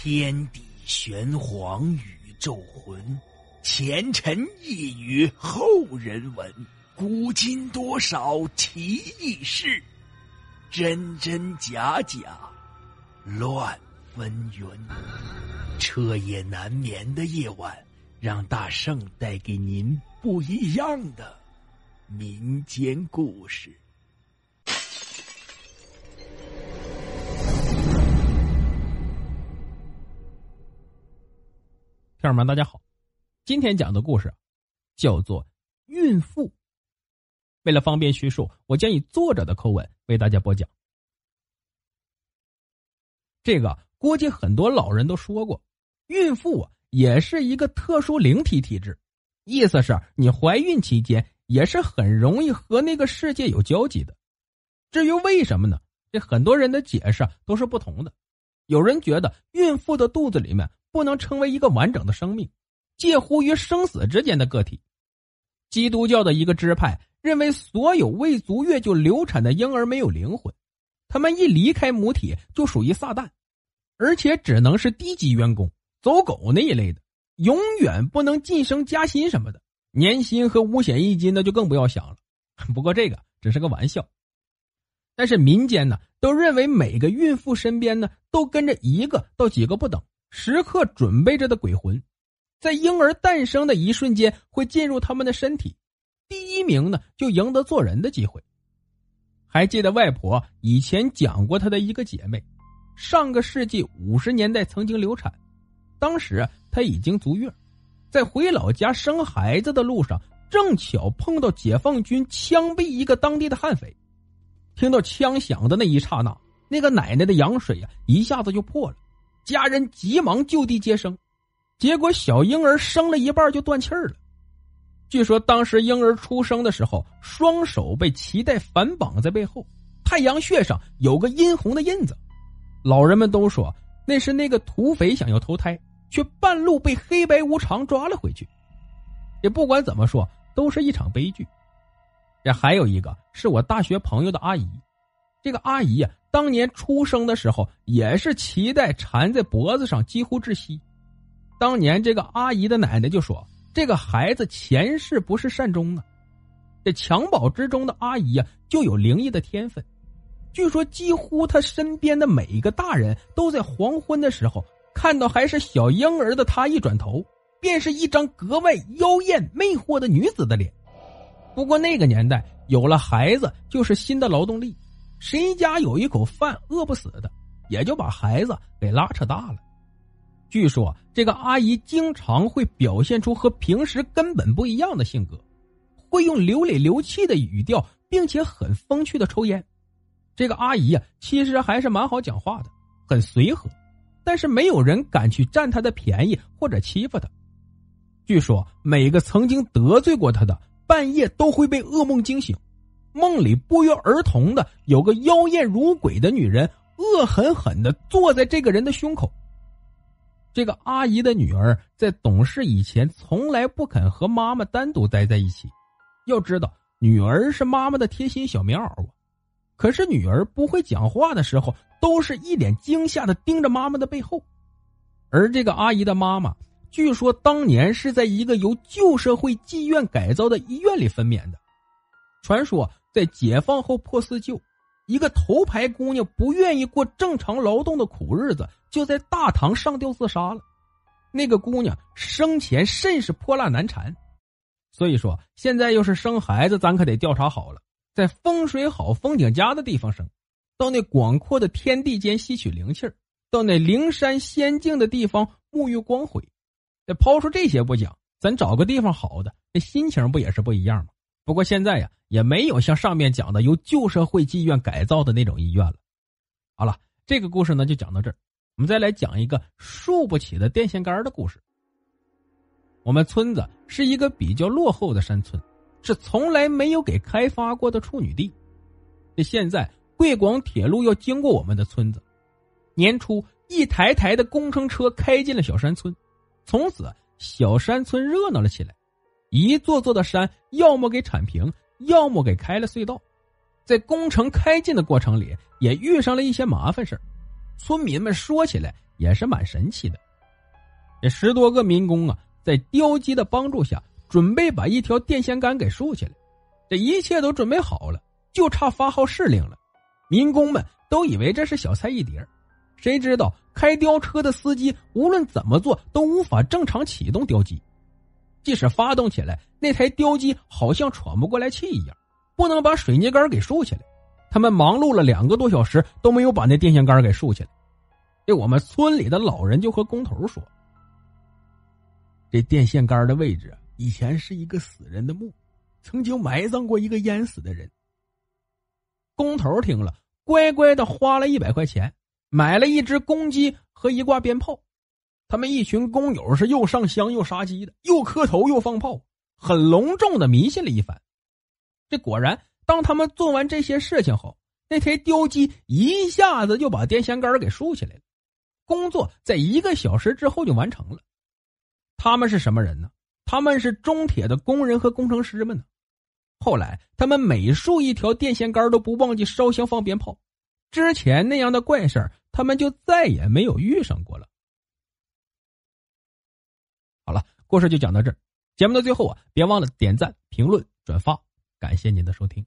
天地玄黄，宇宙浑，前尘一语后人闻。古今多少奇异事，真真假假，乱纷纭。彻夜难眠的夜晚，让大圣带给您不一样的民间故事。听友们，大家好，今天讲的故事叫做《孕妇》。为了方便叙述，我将以作者的口吻为大家播讲。这个估计很多老人都说过，孕妇啊也是一个特殊灵体体质，意思是你怀孕期间也是很容易和那个世界有交集的。至于为什么呢？这很多人的解释都是不同的。有人觉得孕妇的肚子里面不能成为一个完整的生命，介乎于生死之间的个体。基督教的一个支派。认为所有未足月就流产的婴儿没有灵魂，他们一离开母体就属于撒旦，而且只能是低级员工、走狗那一类的，永远不能晋升加薪什么的，年薪和五险一金那就更不要想了。不过这个只是个玩笑，但是民间呢都认为每个孕妇身边呢都跟着一个到几个不等、时刻准备着的鬼魂，在婴儿诞生的一瞬间会进入他们的身体。第一名呢，就赢得做人的机会。还记得外婆以前讲过她的一个姐妹，上个世纪五十年代曾经流产，当时她已经足月，在回老家生孩子的路上，正巧碰到解放军枪毙一个当地的悍匪。听到枪响的那一刹那，那个奶奶的羊水呀一下子就破了，家人急忙就地接生，结果小婴儿生了一半就断气儿了。据说当时婴儿出生的时候，双手被脐带反绑在背后，太阳穴上有个殷红的印子。老人们都说那是那个土匪想要投胎，却半路被黑白无常抓了回去。也不管怎么说，都是一场悲剧。这还有一个是我大学朋友的阿姨，这个阿姨呀，当年出生的时候也是脐带缠在脖子上，几乎窒息。当年这个阿姨的奶奶就说。这个孩子前世不是善终啊！这襁褓之中的阿姨呀，就有灵异的天分。据说，几乎她身边的每一个大人都在黄昏的时候看到还是小婴儿的她，一转头便是一张格外妖艳魅惑的女子的脸。不过那个年代，有了孩子就是新的劳动力，谁家有一口饭饿不死的，也就把孩子给拉扯大了。据说这个阿姨经常会表现出和平时根本不一样的性格，会用流里流气的语调，并且很风趣的抽烟。这个阿姨呀，其实还是蛮好讲话的，很随和，但是没有人敢去占她的便宜或者欺负她。据说每个曾经得罪过她的，半夜都会被噩梦惊醒，梦里不约而同的有个妖艳如鬼的女人，恶狠狠的坐在这个人的胸口。这个阿姨的女儿在懂事以前，从来不肯和妈妈单独待在一起。要知道，女儿是妈妈的贴心小棉袄啊。可是女儿不会讲话的时候，都是一脸惊吓的盯着妈妈的背后。而这个阿姨的妈妈，据说当年是在一个由旧社会妓院改造的医院里分娩的。传说在解放后破四旧。一个头牌姑娘不愿意过正常劳动的苦日子，就在大堂上吊自杀了。那个姑娘生前甚是泼辣难缠，所以说现在要是生孩子，咱可得调查好了，在风水好、风景佳的地方生，到那广阔的天地间吸取灵气儿，到那灵山仙境的地方沐浴光辉。这抛出这些不讲，咱找个地方好的，这心情不也是不一样吗？不过现在呀，也没有像上面讲的由旧社会妓院改造的那种医院了。好了，这个故事呢就讲到这儿，我们再来讲一个竖不起的电线杆的故事。我们村子是一个比较落后的山村，是从来没有给开发过的处女地。这现在贵广铁路要经过我们的村子，年初一台台的工程车开进了小山村，从此小山村热闹了起来。一座座的山，要么给铲平，要么给开了隧道。在工程开进的过程里，也遇上了一些麻烦事村民们说起来，也是蛮神奇的。这十多个民工啊，在雕机的帮助下，准备把一条电线杆给竖起来。这一切都准备好了，就差发号施令了。民工们都以为这是小菜一碟，谁知道开吊车的司机无论怎么做都无法正常启动吊机，即使发动起来，那台吊机好像喘不过来气一样，不能把水泥杆给竖起来。他们忙碌了两个多小时，都没有把那电线杆给竖起来。这我们村里的老人就和工头说：“这电线杆的位置以前是一个死人的墓，曾经埋葬过一个淹死的人。”工头听了，乖乖的花了一百块钱，买了一只公鸡和一挂鞭炮。他们一群工友是又上香又杀鸡的，又磕头又放炮，很隆重的迷信了一番。这果然。当他们做完这些事情后，那台吊机一下子就把电线杆给竖起来了，工作在一个小时之后就完成了。他们是什么人呢？他们是中铁的工人和工程师们呢。后来他们每竖一条电线杆都不忘记烧香放鞭炮，之前那样的怪事他们就再也没有遇上过了。好了，故事就讲到这儿。节目的最后啊，别忘了点赞、评论、转发，感谢您的收听。